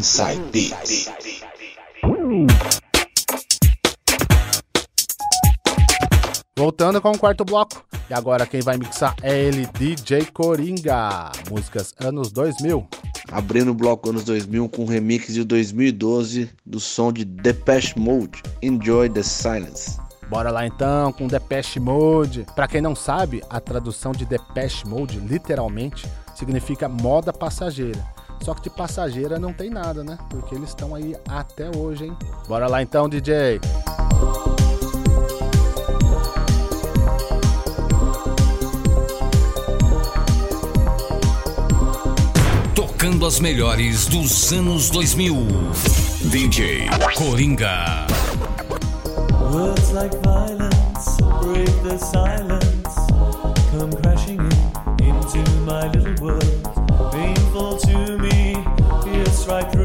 Inside Beats. Voltando com o quarto bloco. E agora quem vai mixar é ele, DJ Coringa. Músicas anos 2000. Abrindo o bloco anos 2000 com um remix de 2012 do som de Depeche Mode, Enjoy the Silence. Bora lá então com Depeche Mode. Para quem não sabe, a tradução de Depeche Mode literalmente significa moda passageira. Só que de passageira não tem nada, né? Porque eles estão aí até hoje, hein? Bora lá então, DJ. Tocando as melhores dos anos 2000. DJ Coringa. Words like violence break the silence. Come crashing in into my little world. Right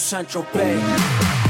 Central Bay.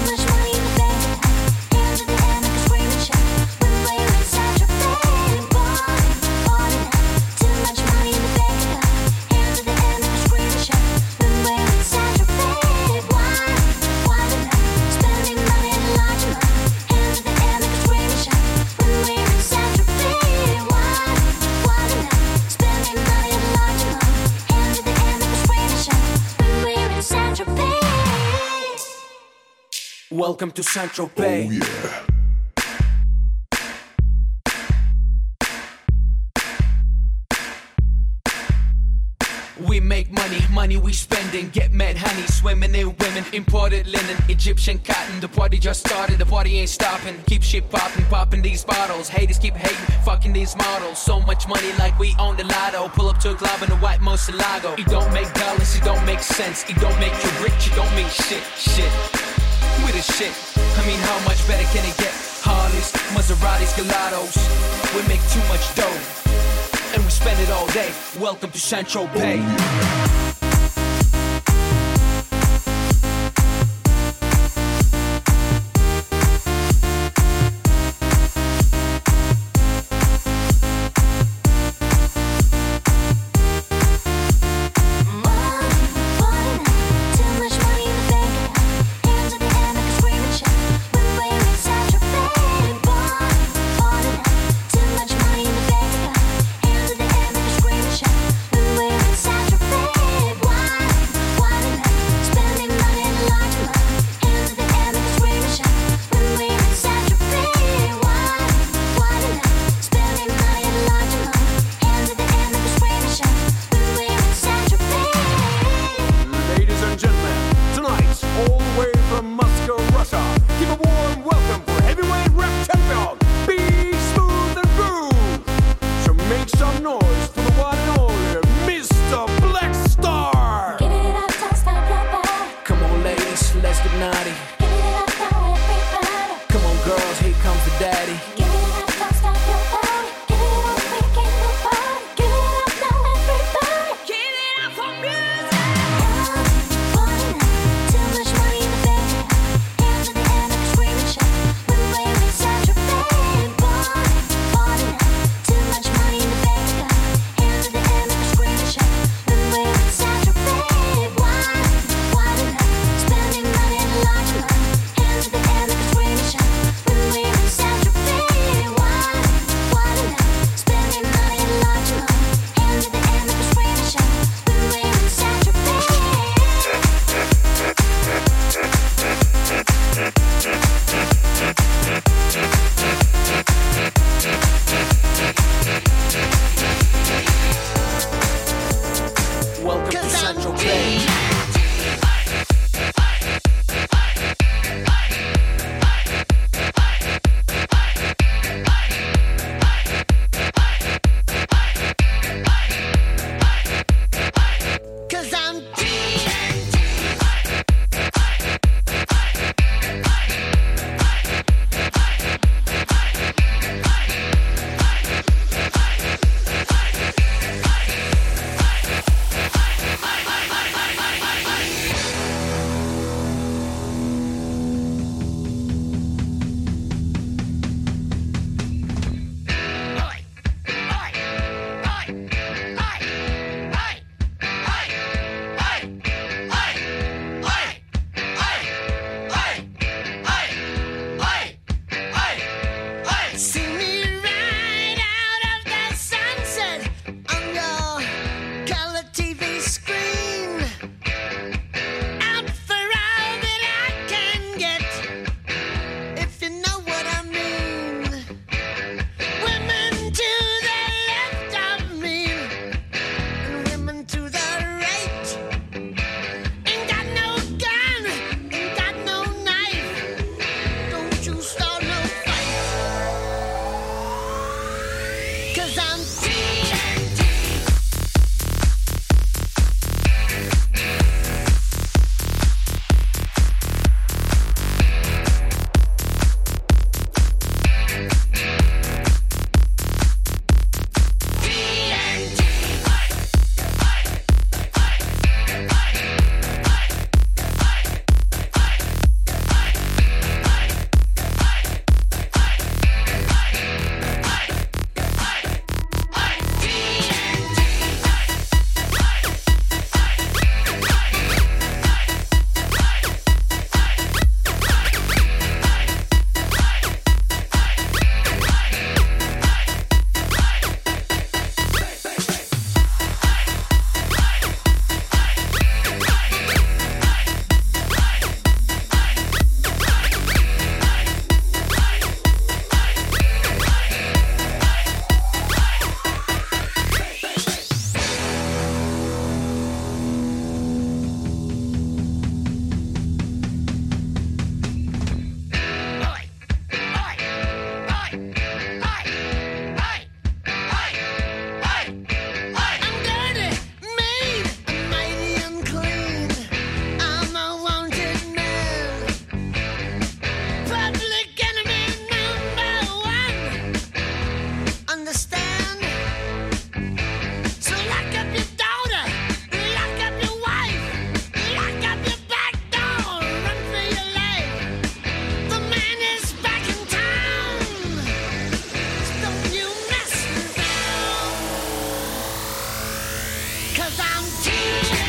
much. Welcome to Central oh, Bay. We make money, money we spending. Get mad honey, swimming in women. Imported linen, Egyptian cotton. The party just started, the party ain't stopping. Keep shit popping, popping these bottles. Haters keep hating, fucking these models. So much money like we own the lotto. Pull up to a club in a white Moselago. It don't make dollars, it don't make sense. It don't make you rich, it don't mean shit, shit. We the shit. I mean, how much better can it get? Harleys, Maseratis, Gelatos. We make too much dough, and we spend it all day. Welcome to Central Bay. Cause I Cause I'm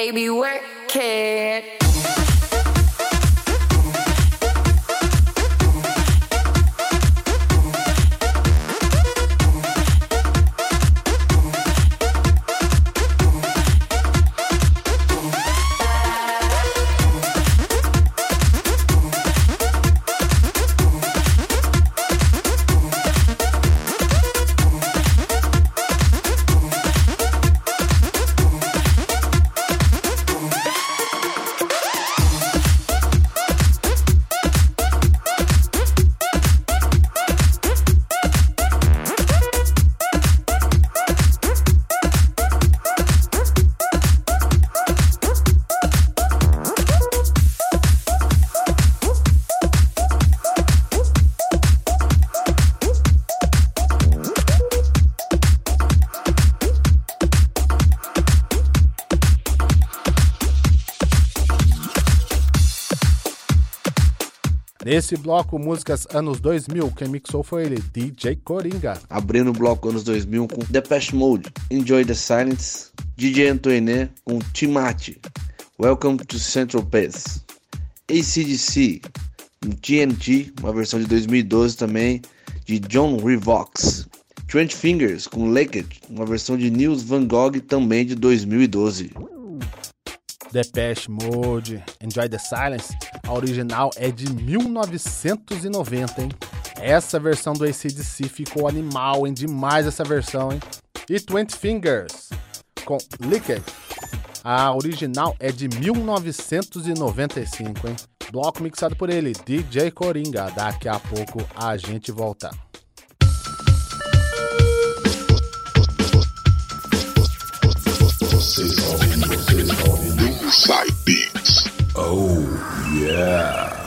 Baby, work it. Nesse bloco, músicas anos 2000, quem mixou foi ele, DJ Coringa. Abrindo o bloco anos 2000 com Depeche Mode, Enjoy the Silence, DJ Antoine com Timati, Welcome to Central Pass, ACDC, um TNT, uma versão de 2012 também, de John Revox, Trent Fingers com Naked, uma versão de Nils Van Gogh também de 2012. Depeche Mode, Enjoy the Silence, a original é de 1990, hein? Essa versão do ACDC ficou animal, hein? Demais essa versão, hein? E Twenty Fingers, com Liquid, a original é de 1995, hein? Bloco mixado por ele, DJ Coringa. Daqui a pouco a gente volta. Side Beats. Oh, yeah.